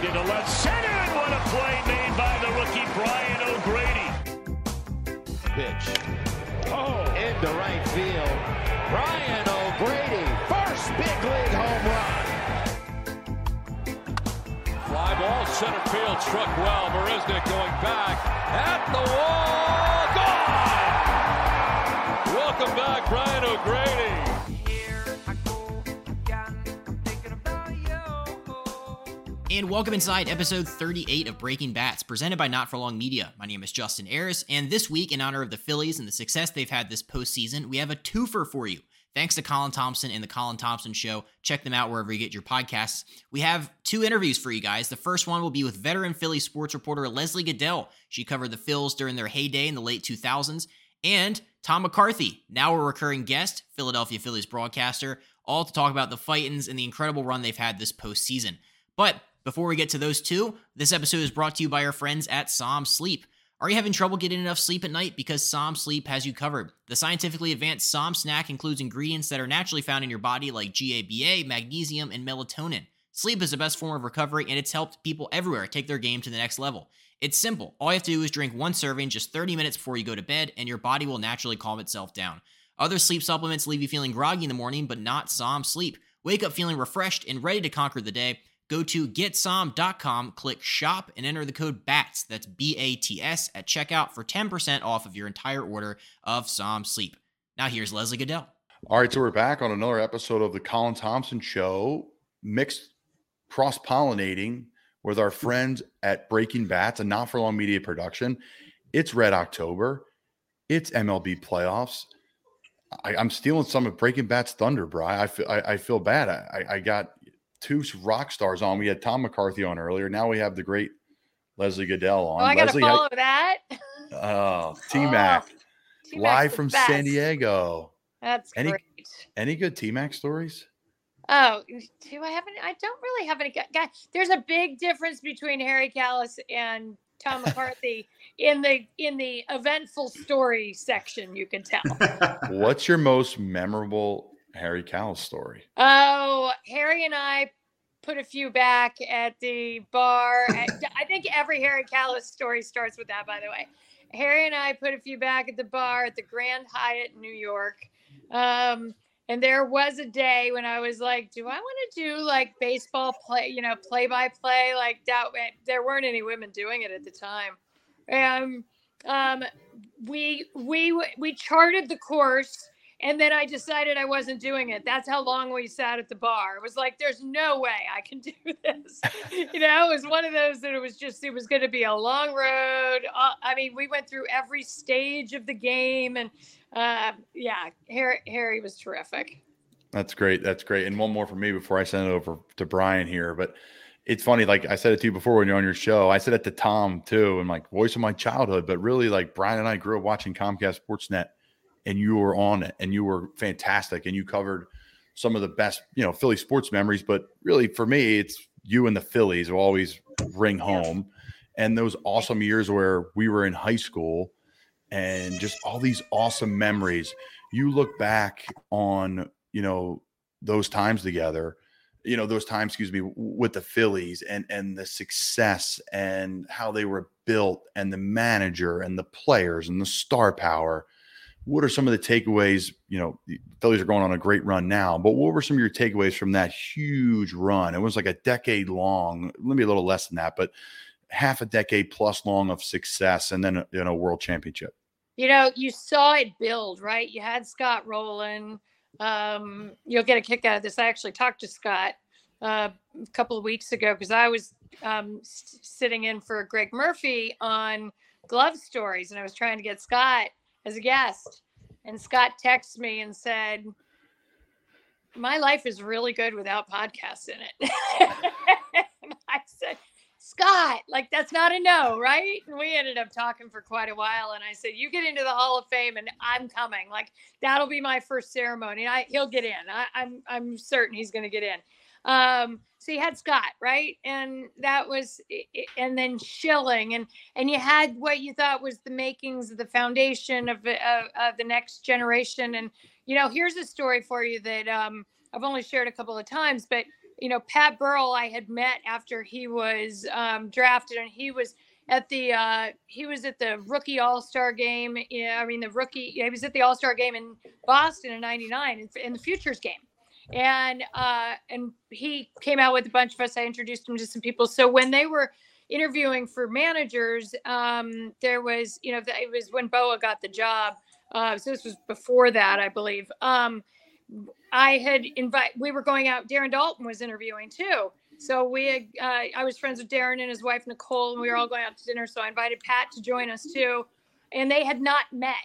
Lined into left center, and what a play made by the rookie Brian O'Grady. Pitch. Oh, into right field. Brian O'Grady, first big league home run. Fly ball, center field, struck well. Marisnick going back at the wall. And welcome inside episode 38 of Breaking Bats, presented by Not For Long Media. My name is Justin Ayers, and this week, in honor of the Phillies and the success they've had this postseason, we have a twofer for you. Thanks to Colin Thompson and the Colin Thompson Show. Check them out wherever you get your podcasts. We have two interviews for you guys. The first one will be with veteran Philly sports reporter Leslie Gudel. She covered the Phils during their heyday in the late 2000s. And Tom McCarthy, now a recurring guest, Philadelphia Phillies broadcaster, all to talk about the Fightins and the incredible run they've had this postseason. But before we get to those two, this episode is brought to you by our friends at Som Sleep. Are you having trouble getting enough sleep at night? Because Som Sleep has you covered. The scientifically advanced Som snack includes ingredients that are naturally found in your body like GABA, magnesium, and melatonin. Sleep is the best form of recovery, and it's helped people everywhere take their game to the next level. It's simple. All you have to do is drink one serving just 30 minutes before you go to bed, and your body will naturally calm itself down. Other sleep supplements leave you feeling groggy in the morning, but not Som Sleep. Wake up feeling refreshed and ready to conquer the day. Go to getsom.com, click shop, and enter the code BATS, that's B A T S, at checkout for 10% off of your entire order of Som Sleep. Now here's Leslie Gudel. All right, so we're back on another episode of the Colin Thompson Show, mixed cross pollinating with our friends at Breaking Bats, a not for long media production. It's Red October, it's MLB playoffs. I, am stealing some of Breaking Bats thunder, bro. I feel I, I feel bad. I, I got two rock stars on. We had Tom McCarthy on earlier. Now we have the great Leslie Gudel on. Oh, I gotta Leslie, follow that. Oh, T Mac, oh, T-Mac's live from best. San Diego. That's Any- great. Any good T Mac stories? Oh, do I have any? I don't really have any. Guy, there's a big difference between Harry Kalas and Tom McCarthy in the in the eventful story section. You can tell. What's your most memorable Harry Kalas story? Oh, Harry and I put a few back at the bar. At- I think every Harry Kalas story starts with that, by the way. Harry and I put a few back at the bar at the Grand Hyatt, in New York. Um, and there was a day when I was like, do I want to do like baseball play, you know, play by play? Like that. There weren't any women doing it at the time. And um, we, we, we charted the course and then I decided I wasn't doing it. That's how long we sat at the bar. It was like, there's no way I can do this. you know, it was one of those that it was just, it was going to be a long road. Uh, I mean, we went through every stage of the game. And uh, yeah, Harry, Harry was terrific. That's great. That's great. And one more for me before I send it over to Brian here. But it's funny, like I said it to you before when you're on your show. I said it to Tom too, and like voice of my childhood. But really, like Brian and I grew up watching Comcast Sportsnet, and you were on it, and you were fantastic, and you covered some of the best, you know, Philly sports memories. But really, for me, it's you and the Phillies will always ring home, and those awesome years where we were in high school, and just all these awesome memories. You look back on, you know, those times together you know those times excuse me with the phillies and and the success and how they were built and the manager and the players and the star power what are some of the takeaways you know the phillies are going on a great run now but what were some of your takeaways from that huge run it was like a decade long maybe a little less than that but half a decade plus long of success and then you know world championship You know, you saw it build, right? You had Scott Rolen. Um, you'll get a kick out of this. I actually talked to Scott uh, a couple of weeks ago because I was um, sitting in for Greg Murphy on Glove Stories, and I was trying to get Scott as a guest. And Scott texted me and said, "My life is really good without podcasts in it." and I said, Scott, like that's not a no, right? And we ended up talking for quite a while. And I said, You get into the Hall of Fame and I'm coming. Like that'll be my first ceremony. I he'll get in. I, I'm I'm certain he's gonna get in. Um, so you had Scott, right? And that was and then Schilling and and you had what you thought was the makings of the foundation of, of, of the next generation. And you know, here's a story for you that um I've only shared a couple of times, but you know, Pat Burrell I had met after he was um, drafted, and he was at the uh, he was at the rookie All Star game. I mean the rookie. He was at the All Star game in Boston in '99 in, in the Futures game, and uh, and he came out with a bunch of us. I introduced him to some people. So when they were interviewing for managers, um, there was you know it was when Bowa got the job. Uh, so this was before that, I believe. Um, I had invite. We were going out. Darren Daulton was interviewing too. So we, had, uh, I was friends with Darren and his wife Nicole, and we were all going out to dinner. So I invited Pat to join us too, and they had not met.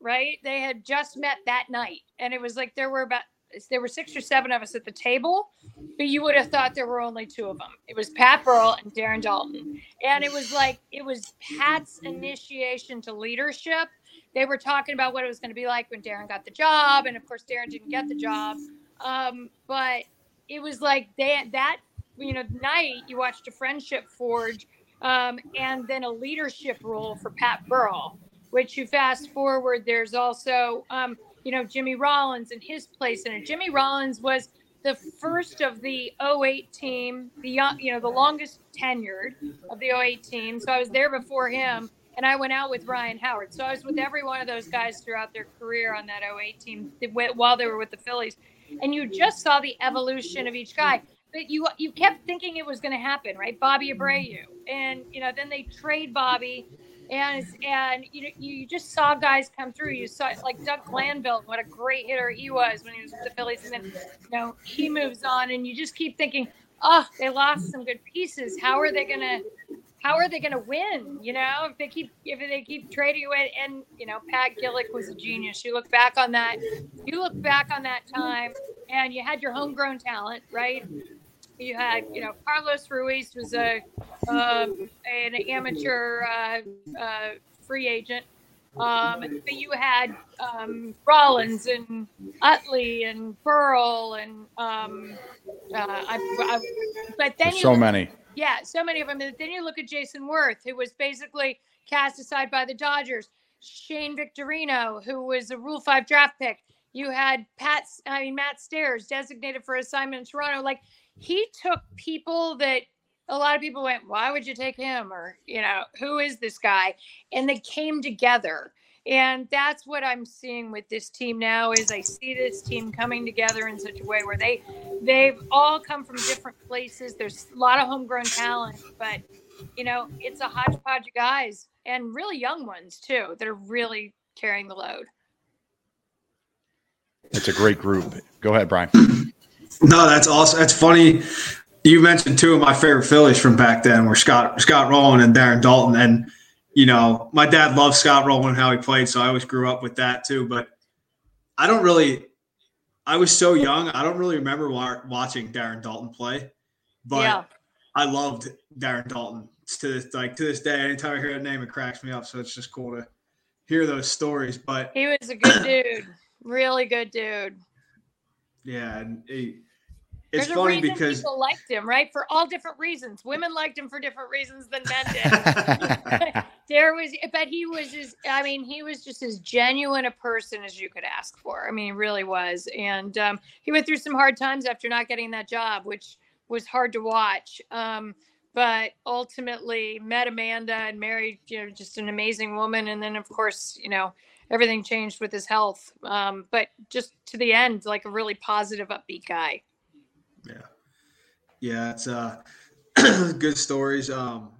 Right? They had just met that night, and it was like there were about there were six or seven of us at the table, but you would have thought there were only two of them. It was Pat Burrell and Darren Daulton. and it was like it was Pat's initiation to leadership they were talking about what it was going to be like when Darren got the job, and of course Darren didn't get the job. Um, but it was like they, that you know night you watched a friendship forge, um, and then a leadership role for Pat Burrell. Which you fast forward, there's also um, you know Jimmy Rollins and his place in it. Jimmy Rollins was the first of the 08 team, the young, you know, the longest tenured of the 08 team. So I was there before him and I went out with Ryan Howard. So I was with every one of those guys throughout their career on that 08 team while they were with the Phillies. And you just saw the evolution of each guy. But you you kept thinking it was going to happen, right? Bobby Abreu, and you know then they trade Bobby, and and you you just saw guys come through. You saw like Doug Glanville, what a great hitter he was when he was with the Phillies, and then you know he moves on, and you just keep thinking, oh, they lost some good pieces. How are they to how are they to win? You know, if they keep if they keep trading away, and you know, Pat Gillick was a genius. You look back on that, you look back on that time, and you had your homegrown talent, right? You had, you know, Carlos Ruiz was a um, an amateur uh, uh, free agent. Um, but you had um, Rollins and Utley and Burrell and um, uh, I, I, but then so many. Yeah, so many of them. And then you look at Jayson Werth, who was basically cast aside by the Dodgers. Shane Victorino, who was a Rule Five draft pick. You had Pat, I mean Matt Stairs, designated for assignment in Toronto. Like he took people that a lot of people went, "Why would you take him?" Or you know, who is this guy? And they came together. And that's what i'm seeing with this team now is i see this team coming together in such a way where they they've all come from different places. There's a lot of homegrown talent but you know it's a hodgepodge of guys and really young ones too that are really carrying the load. It's a great group. Go ahead brian no that's awesome that's funny you mentioned two of my favorite phillies from back then were scott scott rolen and darren Daulton. and you know, my dad loved Scott Rolen and how he played, so I always grew up with that too. But I don't really, I was so young, I don't really remember watching Darren Daulton play, but yeah. I loved Darren Daulton to this, like to this day. Anytime I hear that name, it cracks me up. So it's just cool to hear those stories. But he was a good dude, really good dude. Yeah, and he, it's There's funny because people liked him, right? For all different reasons. Women liked him for different reasons than men did. there was, but he was as, I mean, he was just as genuine a person as you could ask for. I mean, he really was. And um, he went through some hard times after not getting that job, which was hard to watch. Um, but ultimately met Amanda and married, you know, just an amazing woman. And then, of course, you know, everything changed with his health. Um, but just to the end, like a really positive, upbeat guy. Yeah. Yeah, it's uh good stories. Um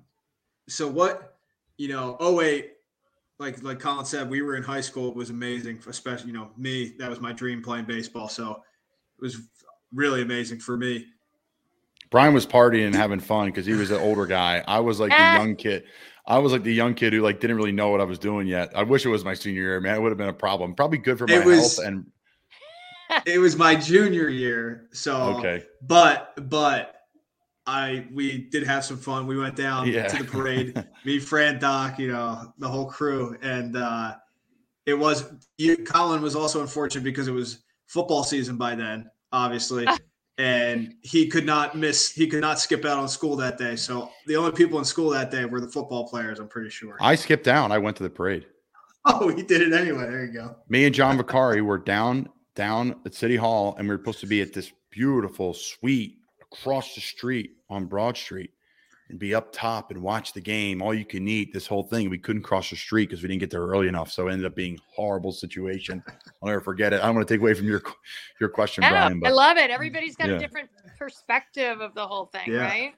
so what, you know, oh wait, like like Colin said, we were in high school. It was amazing, especially, you know, me, that was my dream playing baseball. So it was really amazing for me. Brian was partying and having fun because he was an older guy. I was like the young kid. I was like the young kid who like didn't really know what I was doing yet. I wish it was my senior year, man. It would have been a problem. Probably good for my was, health and it was my junior year. So okay, but but I we did have some fun. We went down yeah. to the parade. me, Fran, Doc, you know, the whole crew, and uh, it was. You, Colin was also unfortunate because it was football season by then, obviously, and he could not miss. He could not skip out on school that day. So the only people in school that day were the football players. I'm pretty sure. I skipped down. I went to the parade. Oh, he did it anyway. There you go. Me and John Vicari were down down at City Hall, and we were supposed to be at this beautiful suite across the street on Broad Street and be up top and watch the game, all you can eat, this whole thing. We couldn't cross the street because we didn't get there early enough. So it ended up being horrible situation. I'll never forget it. I don't want to take away from your your question, Yeah, Brian. I love it. Everybody's got Yeah. a different perspective of the whole thing, Yeah. right?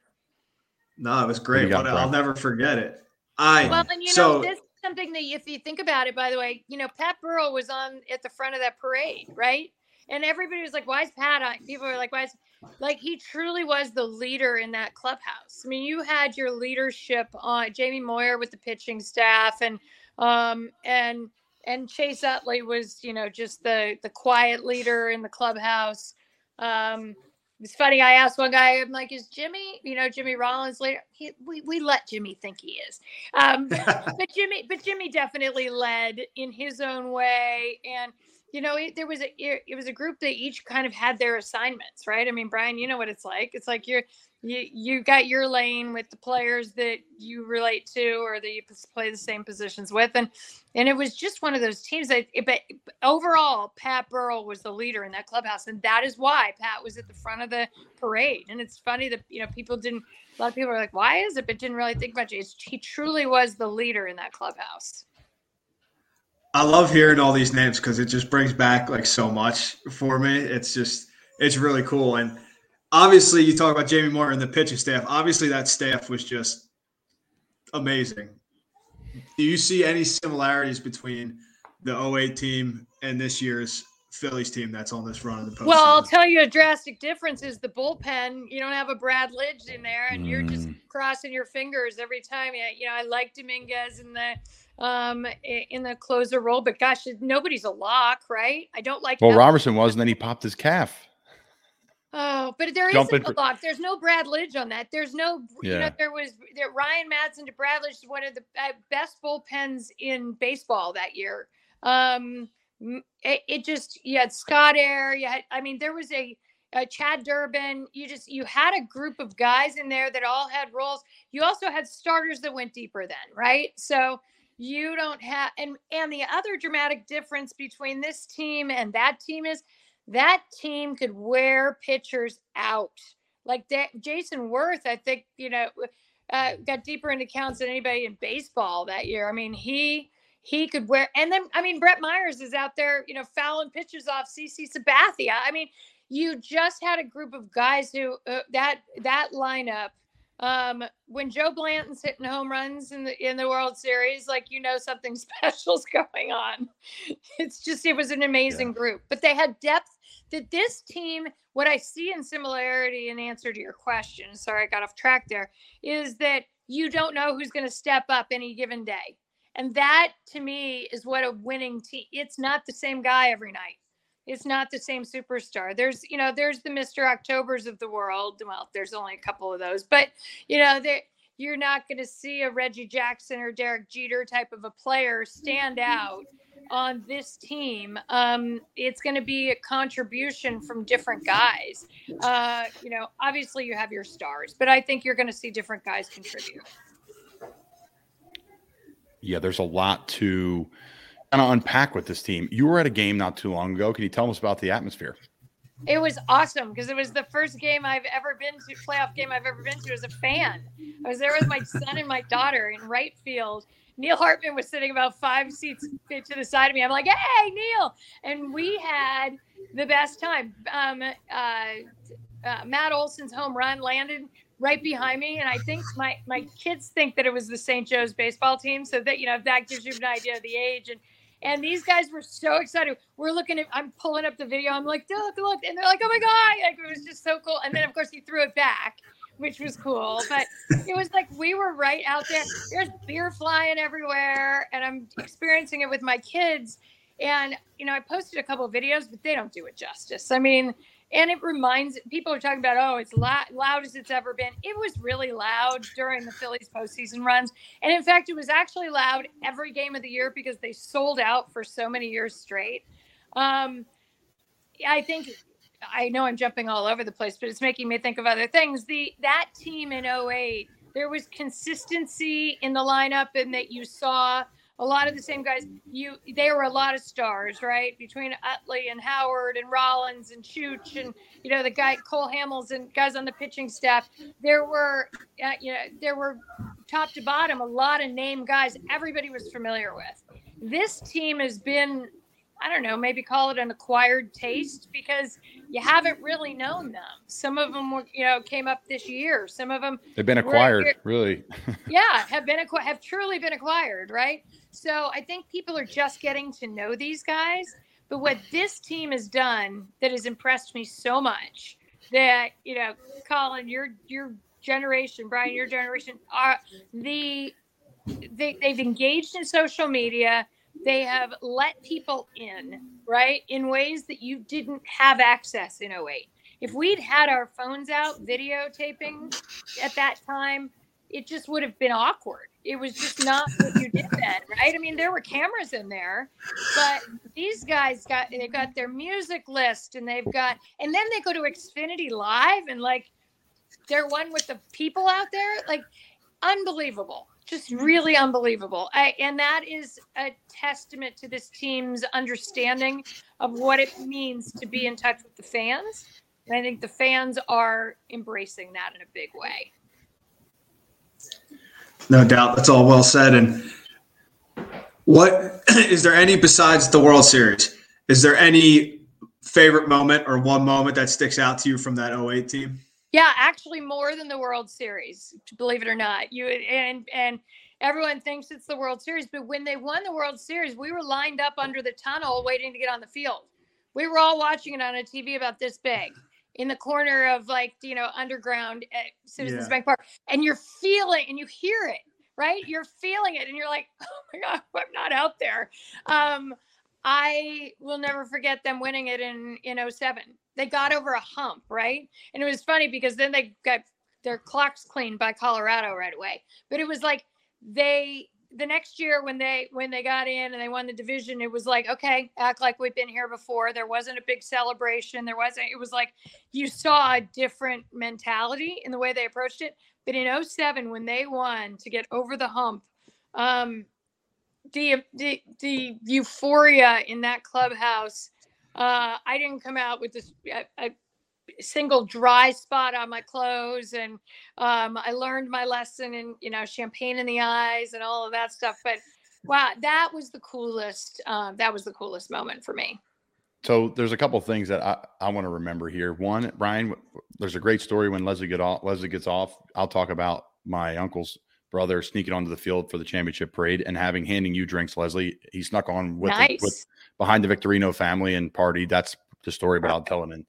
No, it was great. got, What- I'll never forget it. I Well, and you so know, this is something that if you think about it, by the way, you know, Pat Burrell was on at the front of that parade, right? And everybody was like, "Why is Pat on?" People were like, "Why is?" Like he truly was the leader in that clubhouse. I mean, you had your leadership on Jamie Moyer with the pitching staff, and um and and Chase Utley was, you know, just the the quiet leader in the clubhouse. Um, it's funny. I asked one guy, I'm like, is Jimmy, you know, Jimmy Rollins later? He, we, we let Jimmy think he is. Um, but Jimmy, but Jimmy definitely led in his own way. And, you know, it, there was a, it, was a group that each kind of had their assignments, right? I mean, Brian, you know what it's like. It's like you're, you, you got your lane with the players that you relate to or that you play the same positions with. And, and it was just one of those teams that, but overall, Pat Burrell was the leader in that clubhouse, and that is why Pat was at the front of the parade. And it's funny that you know people didn't. A lot of people are like, "Why is it?" But didn't really think much. It's, he truly was the leader in that clubhouse. I love hearing all these names because it just brings back like so much for me. It's just it's really cool. And obviously, you talk about Jamie Moyer and the pitching staff. Obviously, that staff was just amazing. Do you see any similarities between the 08 team and this year's Phillies team that's on this run of the postseason? Well, I'll tell you a drastic difference is the bullpen. You don't have a Brad Lidge in there, and you're just Mm. crossing your fingers every time. You you know, I like Dominguez and the um in the closer role, but gosh, nobody's a lock, right? I don't like. well. Robertson was, and then he popped his calf. Oh, but there Jumping isn't a lock. There's no Brad Lidge on that. There's no, you know, Yeah. there was there, Ryan Madson to Brad Lidge, one of the uh, best bullpens in baseball that year. Um, it, it just you had Scott Eyre. You had, I mean, there was a, a Chad Durbin. You just you had a group of guys in there that all had roles. You also had starters that went deeper then, right? So you don't have and and the other dramatic difference between this team and that team is that team could wear pitchers out. Like that, Jayson Werth, I think you know, uh, got deeper into counts than anybody in baseball that year. I mean, he he could wear, and then I mean, Brett Myers is out there, you know, fouling pitches off CC Sabathia. I mean, you just had a group of guys who uh, that that lineup. Um, when Joe Blanton's hitting home runs in the in the World Series, like you know something special's going on. It's just it was an amazing group, but they had depth that this team, what I see in similarity in answer to your question, sorry, I got off track there, is that you don't know who's going to step up any given day. And that to me is what a winning team, it's not the same guy every night. It's not the same superstar. There's, you know, there's the Mr. Octobers of the world. Well, there's only a couple of those, but you know, there you're not going to see a Reggie Jackson or Derek Jeter type of a player stand out on this team. Um, it's going to be a contribution from different guys. Uh, you know, obviously you have your stars, but I think you're going to see different guys contribute. Yeah, there's a lot to kind of unpack with this team. You were at a game not too long ago. Can you tell us about the atmosphere? It was awesome because it was the first game I've ever been to, playoff game I've ever been to as a fan. I was there with my son and my daughter in right field. Neil Hartman was sitting about five seats to the side of me. I'm like, hey, Neil. And we had the best time. Um, uh, uh, Matt Olson's home run landed right behind me. And I think my, my kids think that it was the St. Joe's baseball team. So that, you know, that gives you an idea of the age. And and these guys were so excited. We're looking at, I'm pulling up the video. I'm like, look, look. And they're like, oh my God. Like, it was just so cool. And then, of course, he threw it back, which was cool. But it was like we were right out there. There's beer flying everywhere. And I'm experiencing it with my kids. And, you know, I posted a couple of videos, but they don't do it justice. I mean, and it reminds people are talking about, oh, it's loud, loud as it's ever been. It was really loud during the Phillies postseason runs. And in fact, it was actually loud every game of the year because they sold out for so many years straight. Um, I think I know I'm jumping all over the place, but it's making me think of other things. The that team in 08, there was consistency in the lineup and that you saw a lot of the same guys. You there were a lot of stars, right? Between Utley and Howard and Rollins and Chooch and you know the guy Cole Hamels and guys on the pitching staff. There were uh, you know there were top to bottom a lot of name guys everybody was familiar with. This team has been I don't know, maybe call it an acquired taste because you haven't really known them. Some of them were, you know, came up this year. Some of them they've been acquired, really. yeah, have been have truly been acquired, right? So I think people are just getting to know these guys. But what this team has done that has impressed me so much that you know, Colin, your your generation, Brian, your generation, are the they, they've engaged in social media they have let people in, right, in ways that you didn't have access in 08. If we'd had our phones out videotaping at that time, it just would have been awkward. It was just not what you did then, right? I mean, there were cameras in there, but these guys got they've got their music list and they've got and then they go to Xfinity Live and like they're one with the people out there, like unbelievable just really unbelievable. I, and that is a testament to this team's understanding of what it means to be in touch with the fans. And I think the fans are embracing that in a big way. No doubt. That's all well said. And what is there any besides the World Series? Is there any favorite moment or one moment that sticks out to you from that 08 team? Yeah, actually more than the World Series, believe it or not. You and and everyone thinks it's the World Series, but when they won the World Series, we were lined up under the tunnel waiting to get on the field. We were all watching it on a TV about this big in the corner of like, you know, underground at Citizens yeah. Bank Park. And you're feeling and you hear it, right? You're feeling it and you're like, oh my God, I'm not out there. Um, I will never forget them winning it in in 07 they got over a hump, right? And it was funny because then they got their clocks cleaned by Colorado right away. But it was like they the next year when they when they got in and they won the division it was like okay act like we've been here before. There wasn't a big celebration. There wasn't it was like you saw a different mentality in the way they approached it. But in 07 when they won to get over the hump um the the, the euphoria in that clubhouse uh, I didn't come out with this a, a, single dry spot on my clothes, and um, I learned my lesson and you know champagne in the eyes and all of that stuff. But wow, that was the coolest. Um, that was the coolest moment for me. So there's a couple things that I, I want to remember here. One, Brian, there's a great story when Leslie get off. Leslie gets off. I'll talk about my uncle's brother sneaking onto the field for the championship parade and having handing you drinks, Leslie. He snuck on with, nice. the, with behind the Victorino family and party. That's the story, but I'll tell it in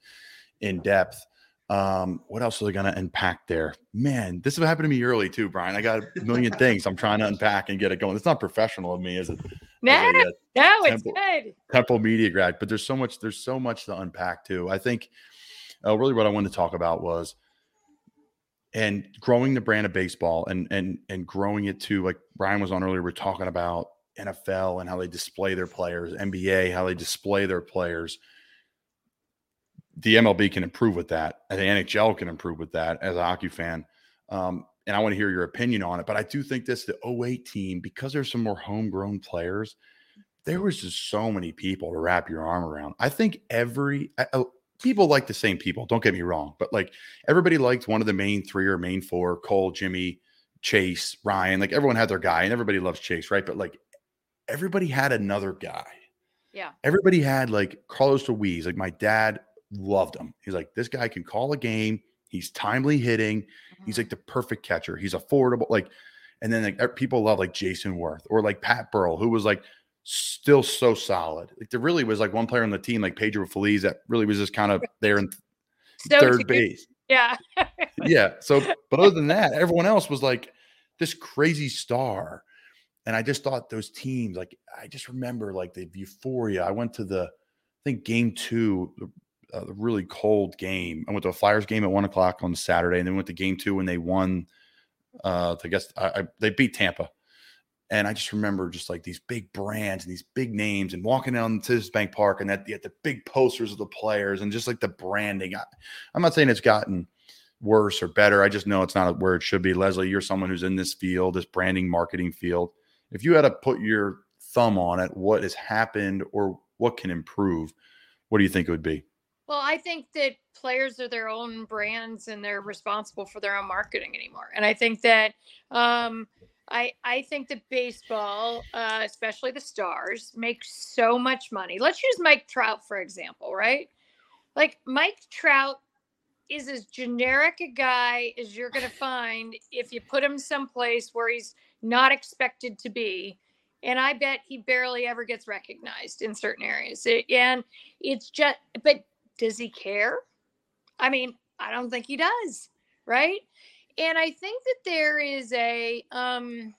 in depth. Um, what else are they going to unpack there? Man, this happened to me early too, Brian. I got a million things I'm trying to unpack and get it going. It's not professional of me, is it? No, a, uh, no, it's good. Temple media grad, but there's so much. There's so much to unpack too. I think uh, really what I wanted to talk about was and growing the brand of baseball and and and growing it to like Brian was on earlier. We're talking about NFL and how they display their players, NBA, how they display their players. The MLB can improve with that. And the NHL can improve with that as a hockey fan. Um, and I want to hear your opinion on it. But I do think this the 08 team, because there's some more homegrown players, there was just so many people to wrap your arm around. I think every people like the same people. Don't get me wrong, but like everybody liked one of the main three or main four: Cole, Jimmy, Chase, Ryan. Like everyone had their guy, and everybody loves Chase, right? But like everybody had another guy. Yeah. Everybody had like Carlos Ruiz. Like my dad loved him. He's like, this guy can call a game. He's timely hitting. Mm-hmm. He's like the perfect catcher. He's affordable. Like, and then like people love like Jayson Werth or like Pat Burrell, who was like still so solid. Like there really was like one player on the team, like Pedro Feliz, that really was just kind of there in so third base. Yeah. yeah. So, but other than that, everyone else was like this crazy star. And I just thought those teams, like, I just remember like the euphoria. I went to the, I think game two, the really cold game. I went to a Flyers game at one o'clock on Saturday, and then went to game two when they won. Uh, I guess I, I, they beat Tampa and I just remember just like these big brands and these big names and walking down to this bank park and that the, the big posters of the players and just like the branding. I, I'm not saying it's gotten worse or better. I just know it's not where it should be. Leslie, you're someone who's in this field, this branding marketing field. if you had to put your thumb on it, what has happened or what can improve, what do you think it would be? Well, I think that players are their own brands and they're responsible for their own marketing anymore. And I think that um, I I think that baseball, uh, especially the stars, make so much money. Let's use Mike Trout for example, right? Like Mike Trout is as generic a guy as you're going to find if you put him someplace where he's not expected to be. And I bet he barely ever gets recognized in certain areas. And it's just, but does he care? I mean, I don't think he does, right? And I think that there is a um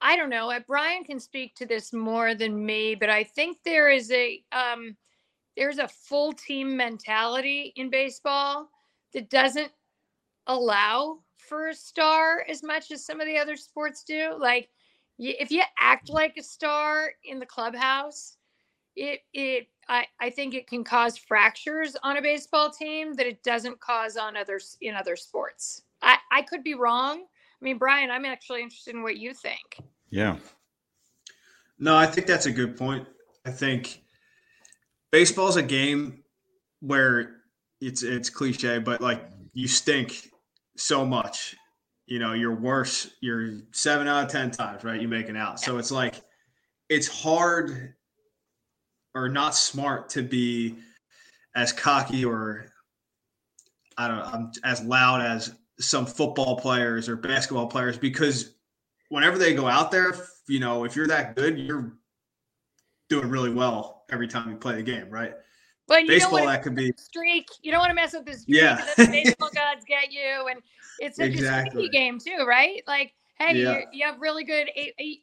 I don't know, uh, Brian can speak to this more than me, but I think there is a um there's a full team mentality in baseball that doesn't allow for a star as much as some of the other sports do. Like if you act like a star in the clubhouse, it it I, I think it can cause fractures on a baseball team that it doesn't cause on others in other sports. I, I could be wrong. I mean, Brian, I'm actually interested in what you think. Yeah. No, I think that's a good point. I think baseball's a game where it's it's cliche, but like you stink so much. You know, you're worse. You're seven out of ten times, right? You make an out. So it's like it's hard or not smart to be as cocky or I don't know, I'm as loud as some football players or basketball players because whenever they go out there, you know, if you're that good, you're doing really well every time you play the game, right? But baseball that could be streak. You don't want to mess with this streak. Yeah, the baseball gods get you, and it's such exactly. a streaky game too, right? Like, hey, yeah. you, you, have really good.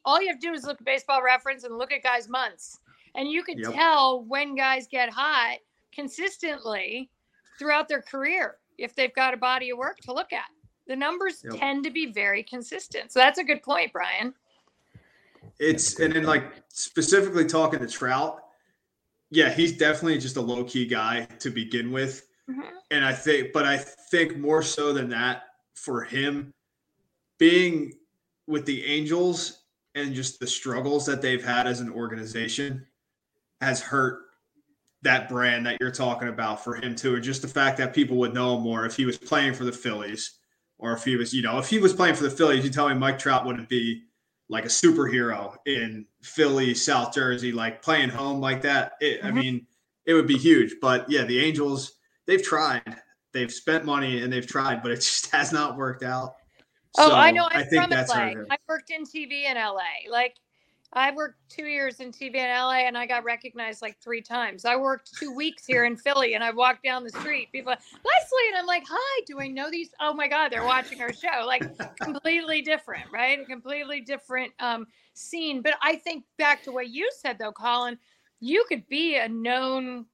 All you have to do is look at Baseball Reference and look at guys' months and you can yep. tell when guys get hot consistently throughout their career if they've got a body of work to look at. The numbers yep. tend to be very consistent. So that's a good point, Brian. It's and then like specifically talking to Trout, yeah, he's definitely just a low key guy to begin with. Mm-hmm. And I think, but I think more so than that for him being with the Angels and just the struggles that they've had as an organization has hurt that brand that you're talking about for him too, and just the fact that people would know him more if he was playing for the Phillies, or if he was, you know, if he was playing for the Phillies, you tell me Mike Trout wouldn't be like a superhero in Philly, South Jersey, like playing home like that. It, mm-hmm. I mean, it would be huge. But yeah, the Angels, they've tried, they've spent money and they've tried, but it just has not worked out. Oh, so I know. I'm I think that's LA. I worked in TV in LA. Like I worked two years in TV in LA and I got recognized like three times. I worked two weeks here in Philly and I walked down the street. People, Leslie, and I'm like, hi, do I know these? Oh my God, they're watching our show. Like completely different, right? A completely different um, scene. But I think back to what you said though, Colin, you could be a known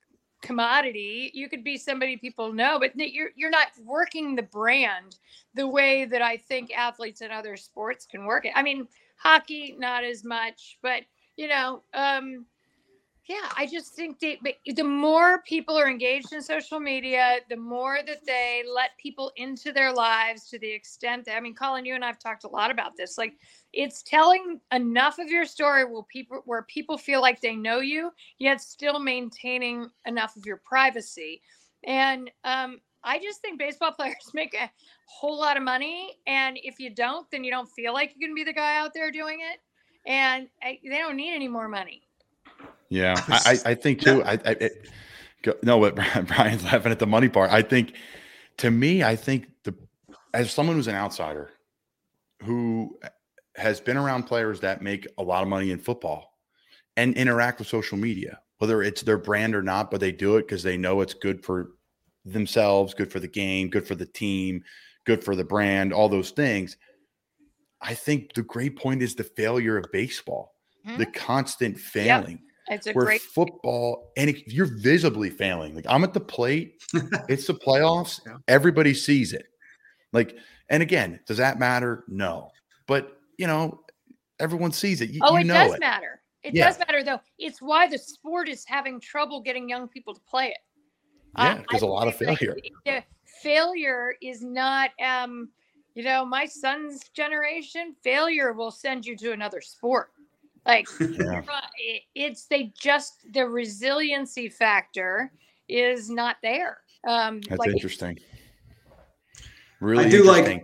commodity. You could be somebody people know, but you're you're not working the brand the way that I think athletes in other sports can work it. I mean, hockey not as much but you know um yeah i just think they, the more people are engaged in social media the more that they let people into their lives to the extent that i mean colin you and i've talked a lot about this like it's telling enough of your story where people where people feel like they know you yet still maintaining enough of your privacy. And um I just think baseball players make a whole lot of money. And if you don't, then you don't feel like you can be the guy out there doing it. And I, they don't need any more money. Yeah, I, I think too. I, I it, no, but Brian's laughing at the money part. I think, to me, I think the as someone who's an outsider, who has been around players that make a lot of money in football and interact with social media, whether it's their brand or not, but they do it because they know it's good for themselves, good for the game, good for the team, good for the brand, all those things. I think the great point is the failure of baseball, mm-hmm. the constant failing. Yep. It's a where great football, and it, you're visibly failing. Like I'm at the plate, it's the playoffs. Everybody sees it. Like, and again, does that matter? No, but you know, everyone sees it. You, oh, you it does it. matter. It yeah. does matter, though. It's why the sport is having trouble getting young people to play it. Yeah, there's a lot of failure. The failure is not um you know, my son's generation, failure will send you to another sport. Like Yeah. it's they just the resiliency factor is not there. Um, That's like interesting. Really I do like- interesting.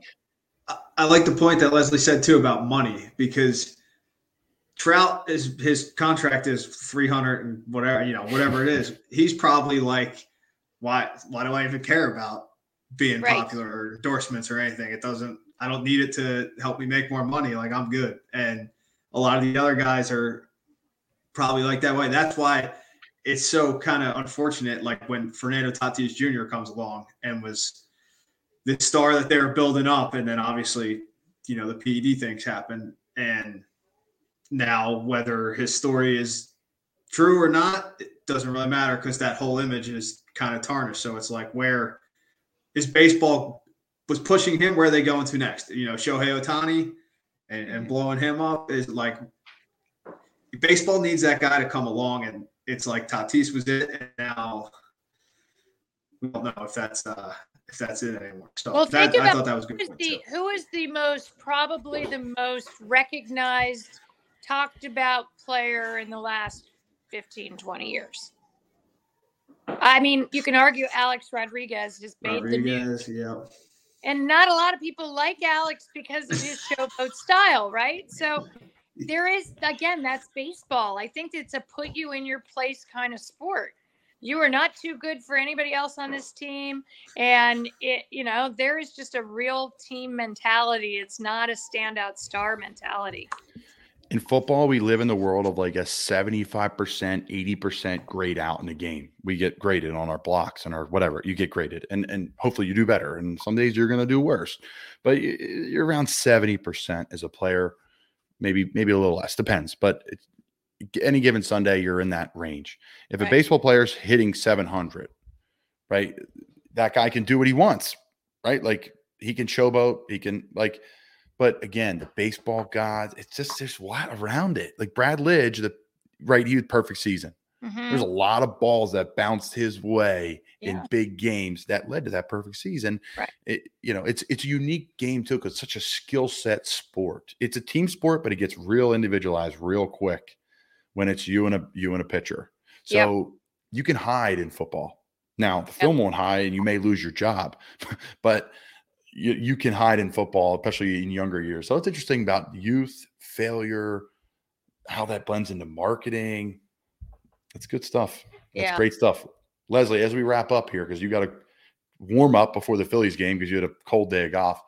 I- I like the point that Leslie said too about money because Trout is his contract is three hundred and whatever you know whatever it is. He's probably like, why why do I even care about being Right. popular or endorsements or anything? It doesn't. I don't need it to help me make more money. Like I'm good. And a lot of the other guys are probably like that way. That's why it's so kind of unfortunate. Like when Fernando Tatis Jr. comes along and was the star that they were building up, and then obviously, you know, the PED things happen, and now whether his story is true or not, it doesn't really matter because that whole image is kind of tarnished. So it's like, where is baseball was pushing him? Where are they going to next? You know, Shohei Ohtani and, and blowing him up is like baseball needs that guy to come along, and it's like Tatis was it, and now we don't know if that's uh if that's it anymore. So Well, that, I thought that was good. is point, the who is the most probably the most recognized, talked about player in the last 15, 20 years? I mean, you can argue Alex Rodriguez just made the news, yeah. and not a lot of people like Alex because of his showboat style, right? So there is again, that's baseball. I think it's a put you in your place kind of sport. You are not too good for anybody else on this team, and it, you know, there is just a real team mentality. It's not a standout star mentality. In football, we live in the world of like a 75%, 80% grade out in the game. We get graded on our blocks and our whatever. You get graded and and hopefully you do better. And some days you're going to do worse. But you're around 70% as a player, maybe maybe a little less, depends. But it's, any given Sunday you're in that range. If Right. a baseball player's hitting 700, right? That guy can do what he wants, right? Like he can showboat, he can like but again, the baseball gods, it's just there's a lot around it. Like Brad Lidge, the right, he had perfect season. Mhm. There's a lot of balls that bounced his way Yeah. in big games that led to that perfect season. Right. It, you know, it's it's a unique game too, because such a skill set sport. It's a team sport, but it gets real individualized real quick when it's you and a you and a pitcher. Yep. So you can hide in football. Now the film won't hide and you may lose your job, but you, you can hide in football, especially in younger years. So it's interesting about youth, failure, how that blends into marketing. That's good stuff. That's Yeah. great stuff. Leslie, as we wrap up here, because you got to warm up before the Phillies game because you had a cold day of golf.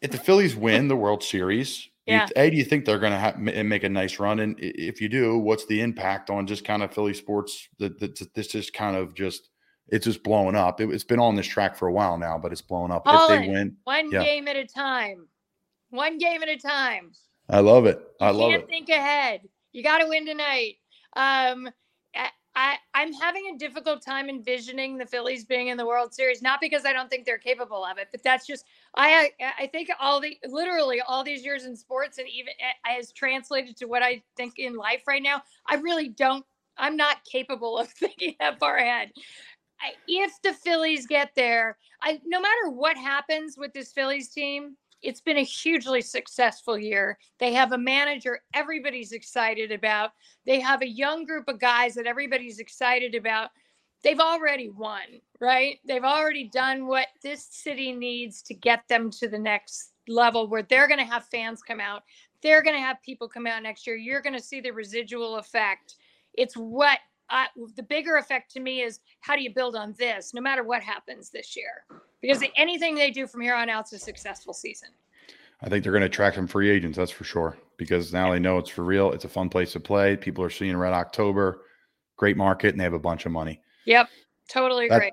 If the Phillies win the World Series, Yeah. A, do you think they're going to ha- make a nice run? And if you do, what's the impact on just kind of Philly sports? That that this just kind of just it's just blowing up. It, has been on this track for a while now, but it's blowing up. if they win, One Yeah. game at a time. One game at a time. I love it. I You love can't it. think ahead. You got to win tonight. Um, I, I'm having a difficult time envisioning the Phillies being in the World Series, not because I don't think they're capable of it, but that's just I I think all the literally all these years in sports and even a- has translated to what I think in life right now. I really don't. I'm not capable of thinking that far ahead. If the Phillies get there, I no matter what happens with this Phillies team, it's been a hugely successful year. They have a manager everybody's excited about. They have a young group of guys that everybody's excited about. They've already won, right? They've already done what this city needs to get them to the next level where they're going to have fans come out. They're going to have people come out next year. You're going to see the residual effect. It's what I, the bigger effect to me is how do you build on this no matter what happens this year? Because anything they do from here on out is a successful season. I think they're going to attract some free agents. That's for sure. Because now they know it's for real. It's a fun place to play. People are seeing Red October, great market, and they have a bunch of money. Yep, totally That-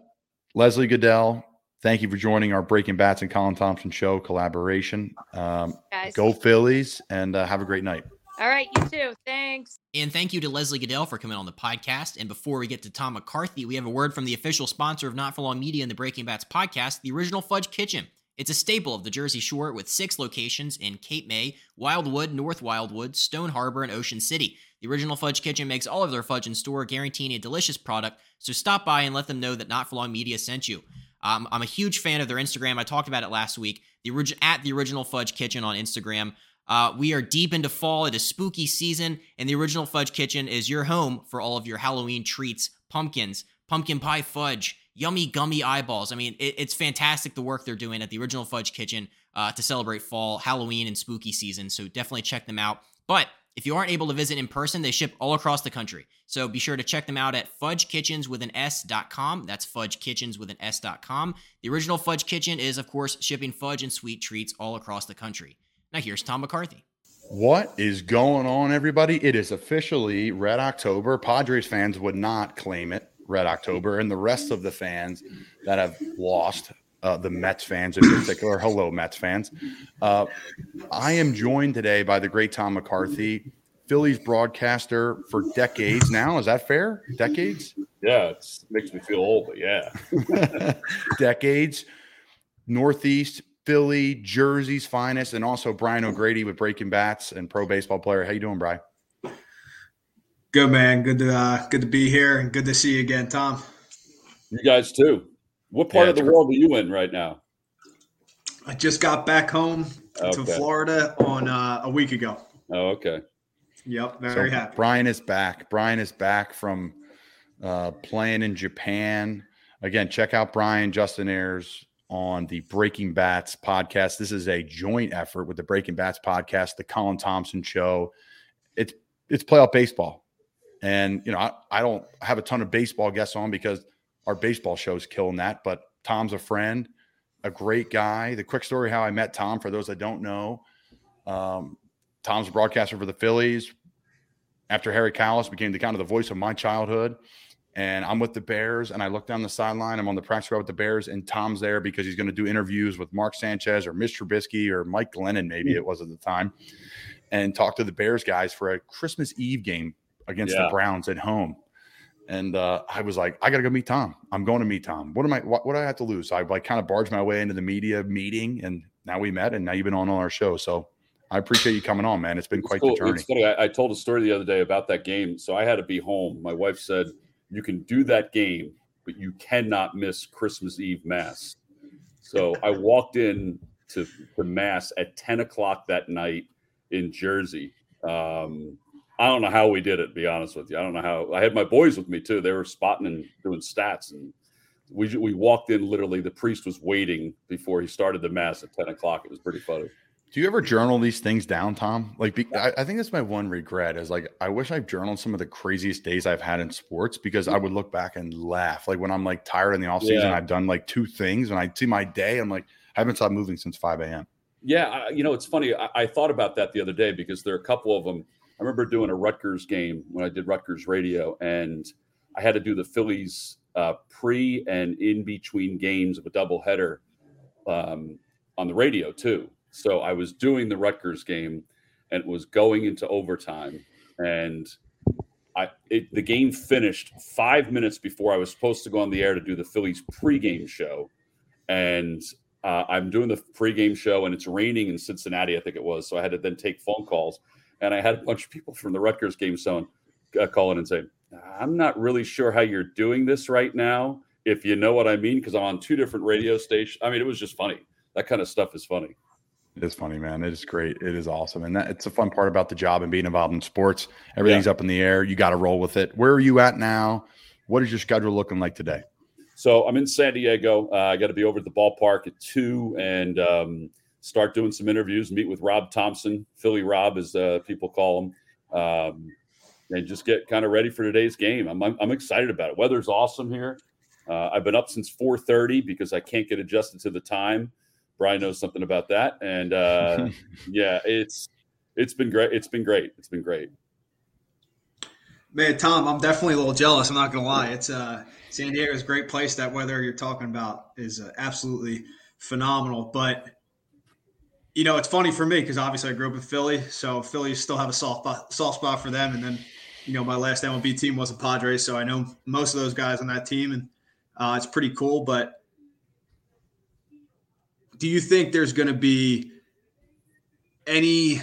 Leslie Gudel, thank you for joining our Breaking Bats and Colin Thompson show collaboration. Um, go Phillies and uh, have a great night. All right, you too. Thanks. And thank you to Leslie Gudel for coming on the podcast. And before we get to Tom McCarthy, we have a word from the official sponsor of Not For Long Media and the Breaking Bats podcast, the Original Fudge Kitchen. It's a staple of the Jersey Shore with six locations in Cape May, Wildwood, North Wildwood, Stone Harbor, and Ocean City. The Original Fudge Kitchen makes all of their fudge in store, guaranteeing a delicious product, so stop by and let them know that Not For Long Media sent you. Um, I'm a huge fan of their Instagram. I talked about it last week. The orig- at the original Fudge Kitchen on Instagram. Uh, we are deep into fall. It is spooky season, and the original Fudge Kitchen is your home for all of your Halloween treats, pumpkins, pumpkin pie fudge, yummy gummy eyeballs. I mean, it, it's fantastic the work they're doing at the original Fudge Kitchen uh, to celebrate fall, Halloween, and spooky season. So definitely check them out. But if you aren't able to visit in person, they ship all across the country. So be sure to check them out at fudgekitchens with an S.com. That's fudgekitchens with an S.com. The original Fudge Kitchen is, of course, shipping fudge and sweet treats all across the country. Now here's Tom McCarthy. What is going on, everybody? It is officially Red October. Padres fans would not claim it Red October, and the rest of the fans that have lost, uh, the Mets fans in particular, hello, Mets fans. Uh, I am joined today by the great Tom McCarthy, Phillies broadcaster for decades now. Is that fair? Decades? Yeah, it makes me feel old, but yeah. decades. Northeast Philly, Jersey's finest, and also Brian O'Grady with Breaking Bats and pro baseball player. How you doing, Brian? Good man. Good to uh, good to be here and good to see you again, Tom. You guys too. What part yeah, of the great. world are you in right now? I just got back home okay. to Florida on uh, a week ago. Oh, okay. Yep, very so happy. Brian is back. Brian is back from uh, playing in Japan. Again, check out Brian Justin Ayers on the Breaking Bats podcast. This is a joint effort with the Breaking Bats podcast, the Colin Thompson show. It's it's playoff baseball. And you know, I, I don't have a ton of baseball guests on because our baseball show's killing that, but Tom's a friend, a great guy. The quick story how I met Tom, for those that don't know, um, Tom's a broadcaster for the Phillies. After Harry Kalas became the kind of the voice of my childhood, and I'm with the Bears, and I look down the sideline. I'm on the practice row with the Bears, and Tom's there because he's going to do interviews with Mark Sanchez or Mitch Trubisky or Mike Glennon, maybe it was at the time, and talk to the Bears guys for a Christmas Eve game against yeah. the Browns at home. And uh, I was like, I got to go meet Tom. I'm going to meet Tom. What am I? What, what do I have to lose? So I like kind of barged my way into the media meeting, and now we met, and now you've been on our show. So I appreciate you coming on, man. It's been quite cool. the journey. It's. I, I told a story the other day about that game. So I had to be home. My wife said you can do that game, but you cannot miss Christmas Eve mass. So I walked in to the mass at 10 o'clock that night in Jersey. Um, I don't know how we did it, to be honest with you. I don't know how I had my boys with me too. They were spotting and doing stats. And we, we walked in literally, the priest was waiting before he started the mass at 10 o'clock. It was pretty funny. Do you ever journal these things down, Tom? Like, be, I, I, think that's my one regret is like, I wish I've journaled some of the craziest days I've had in sports because I would look back and laugh. Like when I'm like tired in the off season, yeah. I've done like two things and I see my day. I'm like, I haven't stopped moving since 5 a.m. Yeah. I, you know, it's funny. I, I, thought about that the other day because there are a couple of them. I remember doing a Rutgers game when I did Rutgers radio and I had to do the Phillies uh, pre and in between games of a doubleheader um, on the radio too. So I was doing the Rutgers game and it was going into overtime. And I it, the game finished five minutes before I was supposed to go on the air to do the Phillies pregame show. And uh, I'm doing the pregame show and it's raining in Cincinnati, I think it was. So I had to then take phone calls. And I had a bunch of people from the Rutgers game so, uh, calling and saying, I'm not really sure how you're doing this right now, if you know what I mean, because I'm on two different radio stations. I mean, it was just funny. That kind of stuff is funny. It is funny, man. It is great. It is awesome. And that it's a fun part about the job and being involved in sports. Everything's yeah. up in the air. You got to roll with it. Where are you at now? What is your schedule looking like today? So I'm in San Diego. Uh, I got to be over at the ballpark at two and um, start doing some interviews, meet with Rob Thompson, Philly Rob, as uh, people call him, um, and just get kind of ready for today's game. I'm, I'm, I'm excited about it. Weather's awesome here. Uh, I've been up since 4:30 because I can't get adjusted to the time. Brian knows something about that, and uh, yeah, it's it's been great. It's been great. It's been great. Man, Tom, I'm definitely a little jealous. I'm not gonna lie. It's uh, San Diego is a great place. That weather you're talking about is uh, absolutely phenomenal. But you know, it's funny for me because obviously I grew up in Philly, so Philly still have a soft spot, soft spot for them. And then, you know, my last MLB team was the Padres, so I know most of those guys on that team, and uh, it's pretty cool. But do you think there's going to be any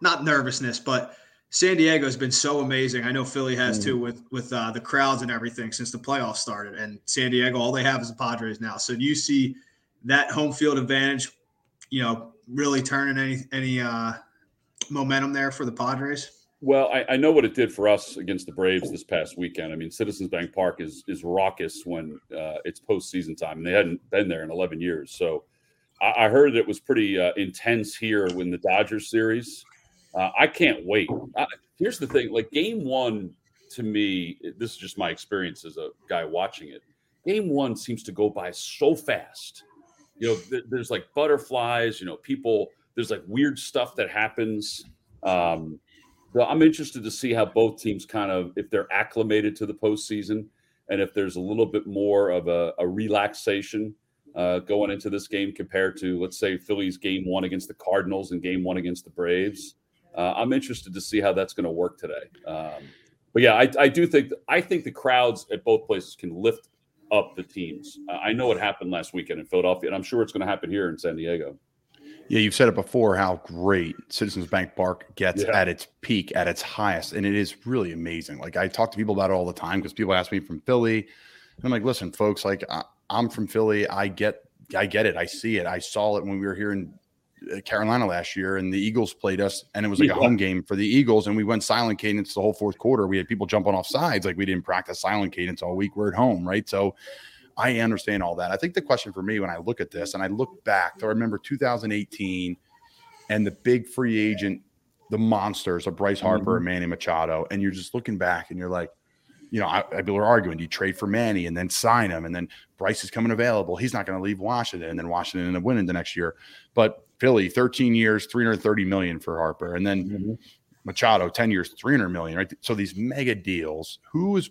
not nervousness, but San Diego has been so amazing. I know Philly has too with with uh, the crowds and everything since the playoffs started. And San Diego, all they have is the Padres now. So do you see that home field advantage, you know, really turning any any uh, momentum there for the Padres? Well, I, I, know what it did for us against the Braves this past weekend. I mean, Citizens Bank Park is is raucous when uh, it's postseason time, and they hadn't been there in 11 years. So I, I heard it was pretty uh, intense here when the Dodgers series. Uh, I can't wait. here's the thing: like Game One, to me, this is just my experience as a guy watching it. Game One seems to go by so fast. You know, th- there's like butterflies. You know, people. There's like weird stuff that happens. Um, so I'm interested to see how both teams kind of if they're acclimated to the postseason and if there's a little bit more of a, a relaxation uh, going into this game compared to let's say Philly's game one against the Cardinals and game one against the Braves. Uh, I'm interested to see how that's going to work today. Um, but yeah, I, I, do think I think the crowds at both places can lift up the teams. I know what happened last weekend in Philadelphia, and I'm sure it's going to happen here in San Diego. Yeah, you've said it before how great Citizens Bank Park gets yeah. at its peak, at its highest, and it is really amazing. Like I talk to people about it all the time because people ask me from Philly, and I'm like, listen, folks, like I, I'm from Philly, I get, I get it, I see it, I saw it when we were here in uh, Carolina last year, and the Eagles played us, and it was like yeah. a home game for the Eagles, and we went silent cadence the whole fourth quarter. We had people jumping off sides, like we didn't practice silent cadence all week. We're at home, right? So I understand all that. I think the question for me when I look at this and I look back I remember 2018 and the big free agent, the monsters of Bryce Harper mm-hmm. and Manny Machado, and you're just looking back and you're like, you know, I, people are arguing, do you trade for Manny and then sign him, and then Bryce is coming available. He's not going to leave Washington, and then Washington end up winning the next year. But Philly, 13 years, 330 million for Harper, and then mm-hmm. Machado, 10 years, 300 million. Right. So these mega deals. Who is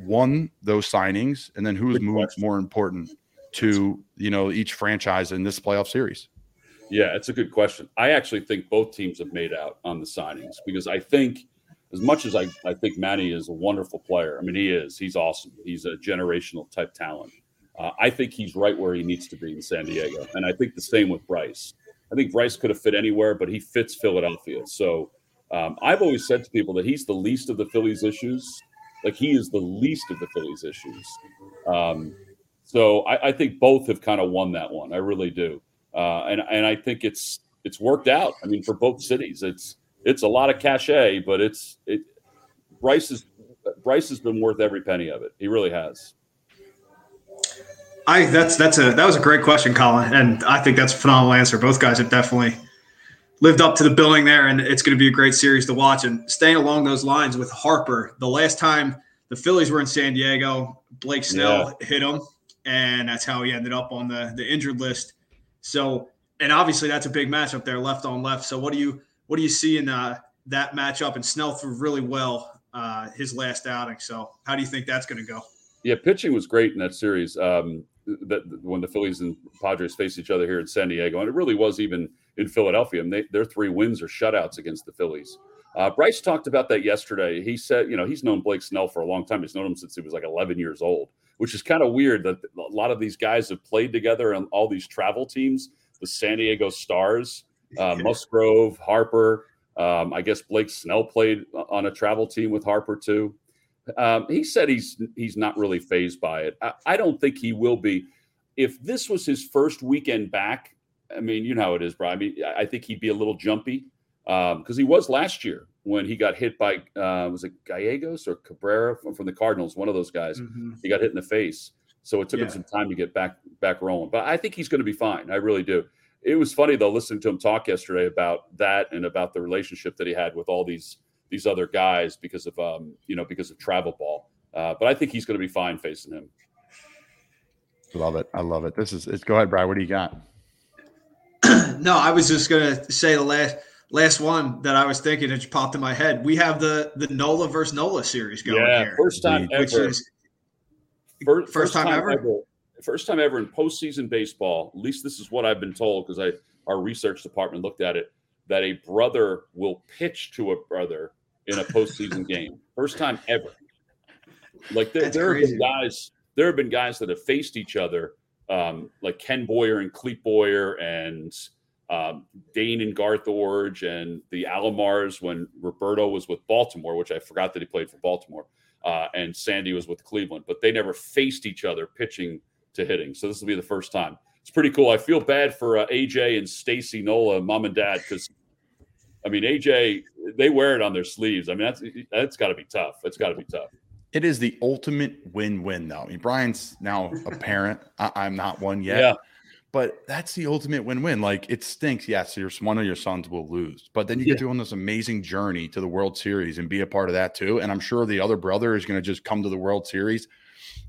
won those signings, and then who's more, more important to you know each franchise in this playoff series? Yeah, it's a good question. I actually think both teams have made out on the signings because I think, as much as I, I think Manny is a wonderful player, I mean, he is, he's awesome. He's a generational type talent. Uh, I think he's right where he needs to be in San Diego. And I think the same with Bryce. I think Bryce could have fit anywhere, but he fits Philadelphia. So um, I've always said to people that he's the least of the Phillies' issues like he is the least of the Phillies' issues. Um, so I, I, think both have kind of won that one. I really do, uh, and and I think it's it's worked out. I mean, for both cities, it's it's a lot of cachet, but it's it. Bryce is Bryce has been worth every penny of it. He really has. I that's that's a that was a great question, Colin, and I think that's a phenomenal answer. Both guys have definitely lived up to the billing there, and it's going to be a great series to watch. And staying along those lines with Harper, the last time the Phillies were in San Diego, Blake Snell yeah. hit him, and that's how he ended up on the the injured list. So, and obviously that's a big matchup there, left on left. So, what do you what do you see in uh, that matchup? And Snell threw really well uh, his last outing. So, how do you think that's going to go? Yeah, pitching was great in that series. Um, that when the Phillies and Padres faced each other here in San Diego, and it really was even in Philadelphia. And they, their three wins are shutouts against the Phillies. Uh, Bryce talked about that yesterday. He said, you know, he's known Blake Snell for a long time. He's known him since he was like 11 years old, which is kind of weird that a lot of these guys have played together on all these travel teams. The San Diego Stars, uh, Musgrove, Harper. Um, I guess Blake Snell played on a travel team with Harper too. Um, he said he's he's not really phased by it. I, I don't think he will be. If this was his first weekend back, I mean, you know how it is, Brian. I mean, I think he'd be a little jumpy because um, he was last year when he got hit by uh, was it Gallegos or Cabrera from, from, the Cardinals, one of those guys. Mm-hmm. He got hit in the face, so it took yeah. him some time to get back back rolling. But I think he's going to be fine. I really do. It was funny though listening to him talk yesterday about that and about the relationship that he had with all these these other guys because of um, you know because of travel ball. Uh, but I think he's going to be fine facing him. Love it. I love it. This is it's go ahead, Brian. What do you got? No, I was just gonna say the last last one that I was thinking it just popped in my head. We have the the Nola versus Nola series going yeah, here. First time which ever. Is, first, first time, time ever? ever. First time ever in postseason baseball. At least this is what I've been told because I our research department looked at it that a brother will pitch to a brother in a postseason game. First time ever. Like there, there have been guys, there have been guys that have faced each other, um, like Ken Boyer and Clete Boyer and um, Dane and Garth Iorg and the Alomars when Roberto was with Baltimore, which I forgot that he played for Baltimore, uh, and Sandy was with Cleveland, but they never faced each other pitching to hitting. So this will be the first time. It's pretty cool. I feel bad for uh, AJ and Stacy Nola, mom and dad, because I mean AJ, they wear it on their sleeves. I mean that's that's got to be tough. It's got to be tough. It is the ultimate win-win, though. I mean, Brian's now a parent. I- am not one yet. Yeah. But that's the ultimate win-win. Like it stinks. Yes, your one of your sons will lose, but then you Yeah. get on this amazing journey to the World Series and be a part of that too. And I'm sure the other brother is going to just come to the World Series.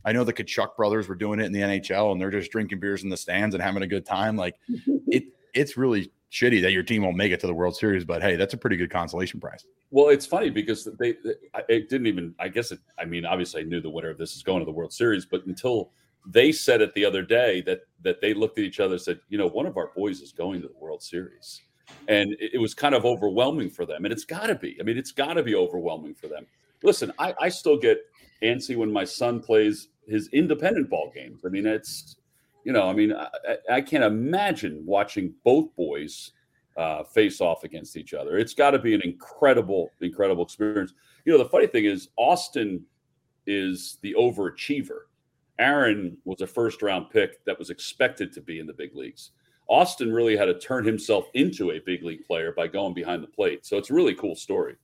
I know the Tkachuk brothers were doing it in the NHL, and they're just drinking beers in the stands and having a good time. Like it, it's really shitty that your team won't make it to the World Series. But hey, that's a pretty good consolation prize. Well, it's funny because they, they it didn't even. I guess it. I mean, obviously, I knew the winner of this is going to the World Series, but until they said it the other day that that they looked at each other and said, you know, one of our boys is going to the World Series, and it, it was kind of overwhelming for them, and it's got to be. I mean, it's got to be overwhelming for them. Listen, I, I still get antsy when my son plays his independent ball games. I mean, it's you know, I mean, I, I- I can't imagine watching both boys uh, face off against each other. It's got to be an incredible, incredible experience. You know, the funny thing is, Austin is the overachiever. Aaron was a first round pick that was expected to be in the big leagues. Austin really had to turn himself into a big league player by going behind the plate. So it's a really cool story.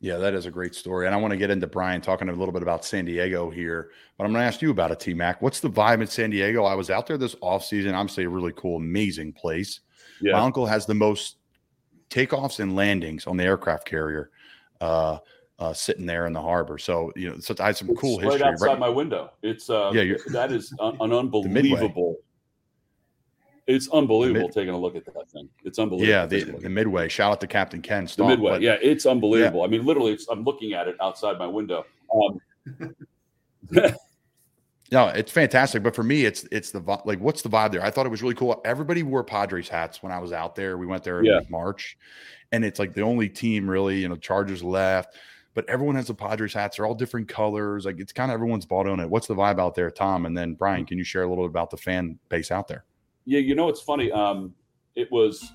Yeah, that is a great story. And I want to get into Brian talking a little bit about San Diego here, but I'm going to ask you about it, T Mac. What's the vibe in San Diego? I was out there this offseason. Obviously, a really cool, amazing place. My uncle has the most takeoffs and landings on the aircraft carrier uh, uh, sitting there in the harbor. So, you know, so I had some It's cool right history. outside my window. It's uh, Yeah, that is an unbelievable. It's unbelievable taking a look at that thing. It's unbelievable. yeah, the, taking a look the Midway. Shout out to Captain Ken the midway. but- yeah, it's unbelievable. I mean, literally, it's, I'm looking at it outside my window. Um, No, it's fantastic. But for me, it's it's the like, what's the vibe there? I thought it was really cool. Everybody wore Padres hats when I was out there. We went there Yeah. in March, and it's like the only team really. You know, Chargers left, but everyone has the Padres hats. They're all different colors. Like it's kind of everyone's bought on it. What's the vibe out there, Tom? And then Brian, can you share a little bit about the fan base out there? Yeah, you know it's funny. Um, it was.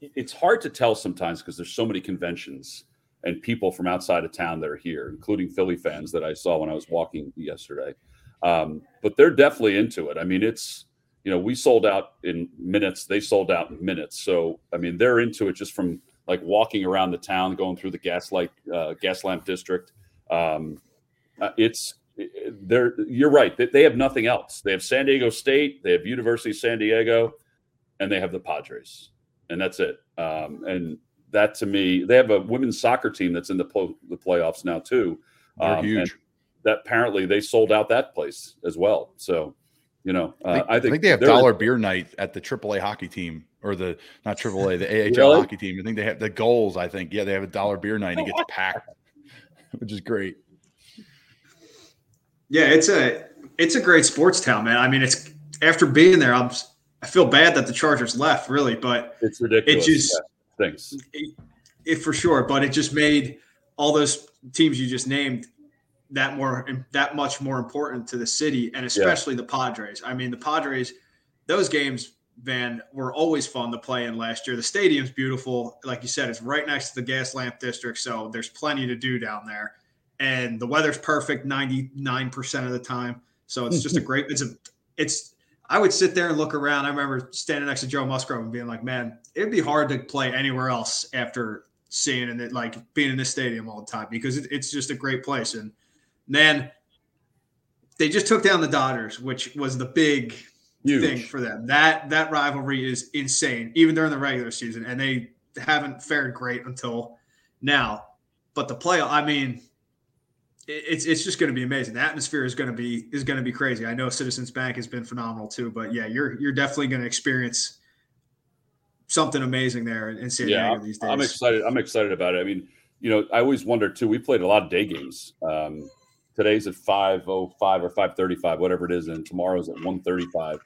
It's hard to tell sometimes because there's so many conventions and people from outside of town that are here, including Philly fans that I saw when I was walking yesterday. Um, but they're definitely into it. I mean, it's you know we sold out in minutes. They sold out in minutes. So I mean, they're into it just from like walking around the town, going through the gaslight uh, gas lamp district. Um, uh, it's they're you're right. They, they have nothing else. They have San Diego State, they have University of San Diego, and they have the Padres, and that's it. Um, and that to me, they have a women's soccer team that's in the, pl- the playoffs now too. They're Um, huge. That apparently they sold out that place as well. So, you know, uh, I, think, I, think they have they're- dollar beer night at the AAA hockey team or the not AAA, the AHL Really? hockey team. I think they have the goals. I think yeah, they have a dollar beer night. and It gets packed, which is great. Yeah, it's a it's a great sports town, man. I mean, it's after being there, I'm I feel bad that the Chargers left, really, but It's ridiculous. It just- Yeah, thanks. it, it for sure. But it just made all those teams you just named that more that much more important to the city, and especially the Padres. I mean, the Padres, those games, Van, were always fun to play in last year. The stadium's beautiful, like you said, it's right next to the gas lamp district, so there's plenty to do down there, and the weather's perfect ninety nine percent of the time. So it's just a great. It's a. It's. I would sit there and look around. I remember standing next to Joe Musgrove and being like, "Man, it'd be hard to play anywhere else after seeing and it like being in this stadium all the time because it, it's just a great place." And then they just took down the Dodgers, which was the big Huge. thing for them. That that rivalry is insane, even during the regular season, and they haven't fared great until now. But the play, I mean, it's it's just going to be amazing. The atmosphere is going to be is going to be crazy. I know Citizens Bank has been phenomenal too, but yeah, you're you're definitely going to experience something amazing there in, San yeah, these days. I'm excited. I'm excited about it. I mean, you know, I always wonder too. We played a lot of day games. Um, today's at five oh five or five thirty five, whatever it is, and tomorrow's at one thirty five.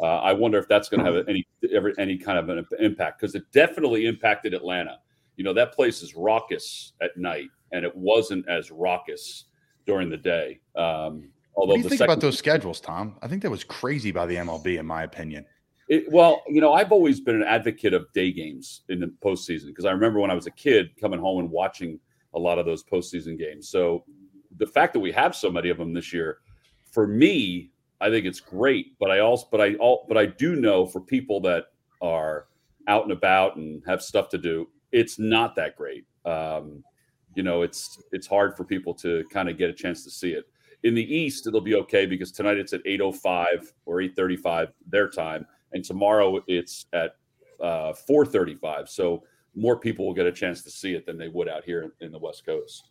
Uh, I wonder if that's going to have any ever any kind of an impact because it definitely impacted Atlanta. You know, that place is raucous at night, and it wasn't as raucous during the day. Um, although What do you think second, about those schedules, Tom? I think that was crazy by the MLB, in my opinion. It, well, you know, I've always been an advocate of day games in the postseason because I remember when I was a kid coming home and watching a lot of those postseason games. So the fact that we have so many of them this year, for me, I think it's great. But I also, but I all, but I do know for people that are out and about and have stuff to do, it's not that great. Um, you know, it's it's hard for people to kind of get a chance to see it. In the East, it'll be okay because tonight it's at 8:05 or 8:35 their time, and tomorrow it's at uh, 4:35. So more people will get a chance to see it than they would out here in the West Coast.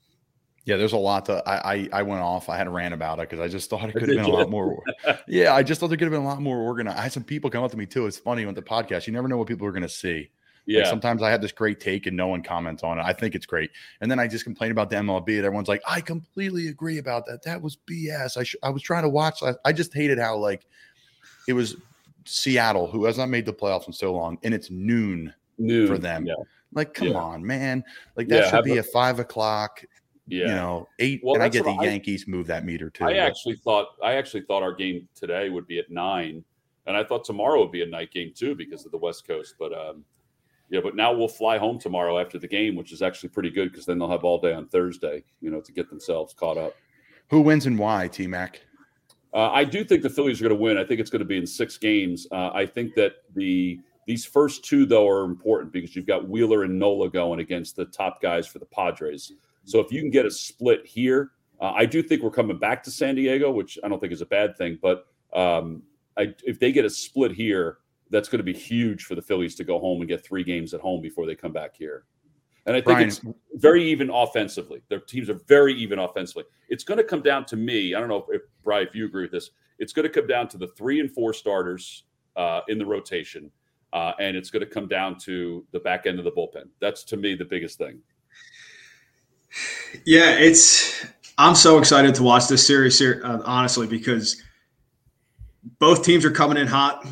Yeah, there's a lot to. I I, I went off. I had a rant about it because I just thought it could have been a lot more. yeah, I just thought there could have been a lot more organized. I had some people come up to me too. It's funny with the podcast. You never know what people are going to see. Yeah. Like sometimes I have this great take and no one comments on it. I think it's great, and then I just complain about the MLB, and everyone's like, "I completely agree about that. That was BS. I sh- I was trying to watch. I, I just hated how like it was Seattle, who has not made the playoffs in so long, and it's noon, Noon for them. Yeah. Like, come Yeah. on, man. Like that Yeah, should be a- five o'clock. Yeah. You know, eight. Well, and I get the I- Yankees move that meter too. I but- actually thought I actually thought our game today would be at nine, and I thought tomorrow would be a night game too because of the West Coast. But um, yeah, but now we'll fly home tomorrow after the game, which is actually pretty good because then they'll have all day on Thursday, you know, to get themselves caught up. Who wins and why, T Mac? Uh, I do think the Phillies are going to win. I think it's going to be in six games. Uh, I think that the these first two though are important because you've got Wheeler and Nola going against the top guys for the Padres. So if you can get a split here, uh, I do think we're coming back to San Diego, which I don't think is a bad thing. But um, I, if they get a split here, that's going to be huge for the Phillies to go home and get three games at home before they come back here. And I think Brian- it's very even offensively. Their teams are very even offensively. It's going to come down to me. I don't know if, Brian, if you agree with this. It's going to come down to the three and four starters uh, in the rotation, uh, and it's going to come down to the back end of the bullpen. That's to me the biggest thing. Yeah, it's. I'm so excited to watch this series here, uh, honestly, because both teams are coming in hot.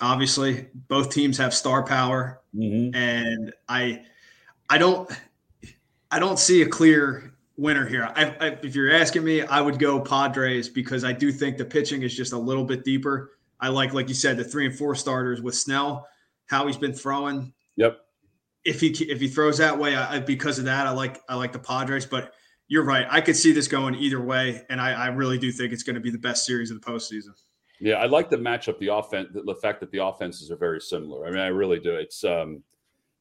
Obviously, both teams have star power, and I, I don't, I don't see a clear winner here. I, I, if you're asking me, I would go Padres because I do think the pitching is just a little bit deeper. I like, like you said, the three and four starters with Snell, how he's been throwing Yep. If he if he throws that way, I, because of that, I like I like the Padres. But you're right, I could see this going either way, and I, I really do think it's going to be the best series of the postseason. Yeah, I like the matchup, the offense, the fact that the offenses are very similar. I mean, I really do. It's um,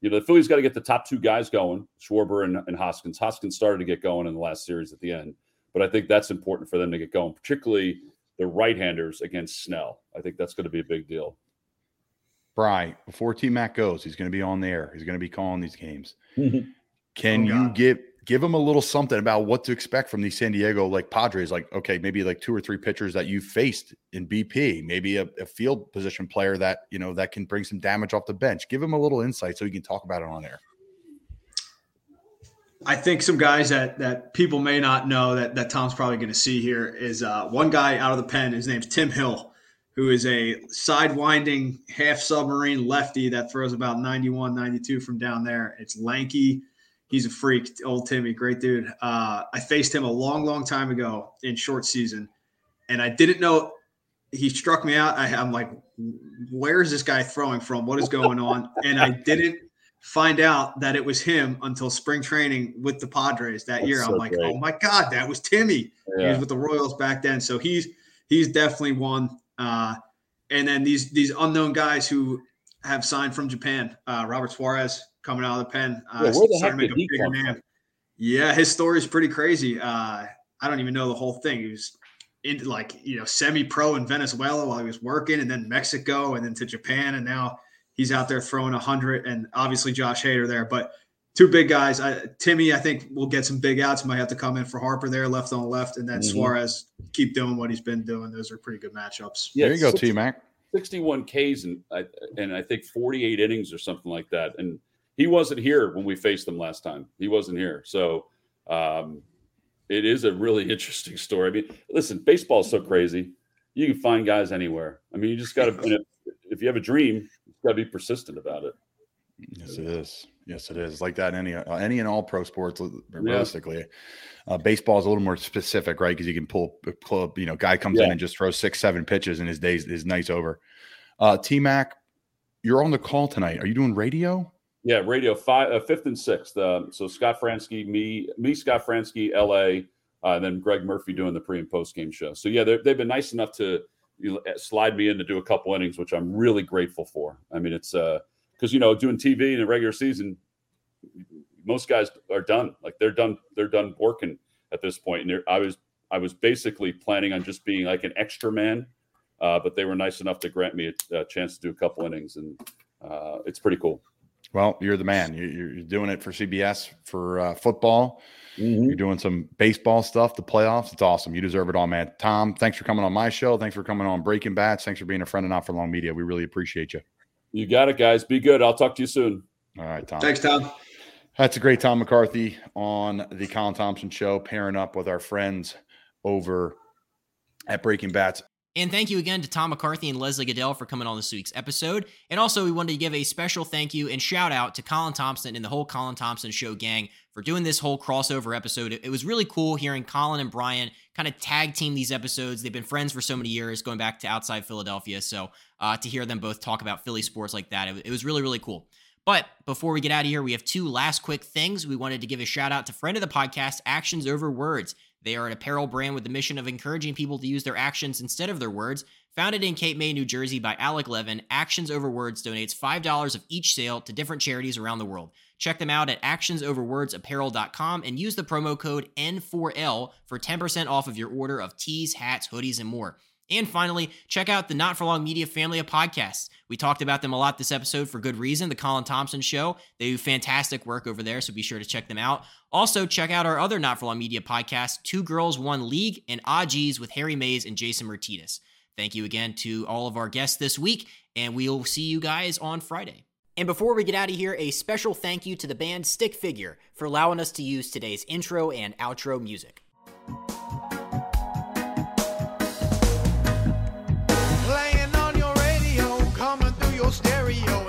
you know, the Phillies got to get the top two guys going, Schwarber and, and Hoskins. Hoskins started to get going in the last series at the end, but I think that's important for them to get going, particularly the right-handers against Snell. I think that's going to be a big deal. Bry, before T Mac goes, he's going to be on there. He's going to be calling these games. Can Oh, you give give him a little something about what to expect from these San Diego like Padres? Like, okay, maybe like two or three pitchers that you faced in BP, maybe a, a field position player that you know that can bring some damage off the bench. Give him a little insight so he can talk about it on air. I think some guys that that people may not know that that Tom's probably going to see here is uh, one guy out of the pen. His name's Tim Hill, who is a sidewinding half submarine lefty that throws about 91, 92 from down there. It's lanky. He's a freak, old Timmy, great dude. Uh, I faced him a long, long time ago in short season, and I didn't know. He struck me out. I, I'm like, where is this guy throwing from? What is going on? And I didn't find out that it was him until spring training with the Padres that That's year. so I'm like, great. oh my god, that was Timmy. He was with the Royals back then, so he's he's definitely one. Uh, and then these these unknown guys who have signed from Japan, uh, Robert Suarez coming out of the pen, uh, Yeah, where the heck did he come from? Yeah, his story is pretty crazy. Uh, I don't even know the whole thing. He was into like you know semi-pro in Venezuela while he was working, and then Mexico, and then to Japan, and now he's out there throwing a hundred, and obviously Josh Hader there, but. Two big guys. I, Timmy, I think, will get some big outs. Might have to come in for Harper there, left on left, and then Mhm. Suarez keep doing what he's been doing. Those are pretty good matchups. Yeah, there you go, six- T Mac. 61 Ks and I, and I think 48 innings or something like that. And he wasn't here when we faced him last time. He wasn't here. So um, it is a really interesting story. I mean, listen, baseball is so crazy. You can find guys anywhere. I mean, you just got to, if you have a dream, you got to be persistent about it. Yes, it is. Yes, it is. Like that in any uh, any and all pro sports. uh, Realistically, uh, baseball is a little more specific, right? Because you can pull a club. You know, guy comes in and just throws six, seven pitches, and his days his night's over. Uh, T Mac, you're on the call tonight. Are you doing radio? Yeah, radio five, uh, fifth and sixth. So Scott Franzke, me, me, Scott Franzke, L.A., uh, and then Greg Murphy doing the pre and post game show. So yeah, they've been nice enough to you know, slide me in to do a couple innings, which I'm really grateful for. I mean, it's uh because you know doing TV in a regular season, most guys are done. Like they're done. They're done working at this point. And I was I was basically planning on just being like an extra man, uh, but they were nice enough to grant me a, a chance to do a couple innings, and uh, it's pretty cool. Well, you're the man. You're, you're doing it for CBS for uh, football. Mm-hmm. You're doing some baseball stuff, the playoffs. It's awesome. You deserve it all, man. Tom, thanks for coming on my show. Thanks for coming on Breaking Bats. Thanks for being a friend and Not for Long Media. We really appreciate you. You got it, guys. Be good. I'll talk to you soon. All right, Tom. Thanks, Tom. That's a great Tom McCarthy on the Colin Thompson Show, pairing up with our friends over at Breaking Bats. And thank you again to Tom McCarthy and Leslie Gudel for coming on this week's episode. And also, we wanted to give a special thank you and shout out to Colin Thompson and the whole Colin Thompson Show gang for doing this whole crossover episode. It was really cool hearing Colin and Brian kind of tag team these episodes. They've been friends for so many years, going back to outside Philadelphia. So uh, to hear them both talk about Philly sports like that, it, it was really, really cool. But before we get out of here, we have two last quick things. We wanted to give a shout out to friend of the podcast, Actions Over Words. They are an apparel brand with the mission of encouraging people to use their actions instead of their words. Founded in Cape May, New Jersey by Alec Levin, Actions Over Words donates $5 of each sale to different charities around the world. Check them out at actionsoverwordsapparel.com and use the promo code N4L for 10% off of your order of tees, hats, hoodies, and more. And finally, check out the Not for Long Media family of podcasts. We talked about them a lot this episode for good reason. The Colin Thompson Show. They do fantastic work over there, so be sure to check them out. Also, check out our other Not for Long Media podcasts, Two Girls, One League, and Odgies with Harry Mays and Jason Martinez. Thank you again to all of our guests this week, and we'll see you guys on Friday. And before we get out of here, a special thank you to the band Stick Figure for allowing us to use today's intro and outro music. stereo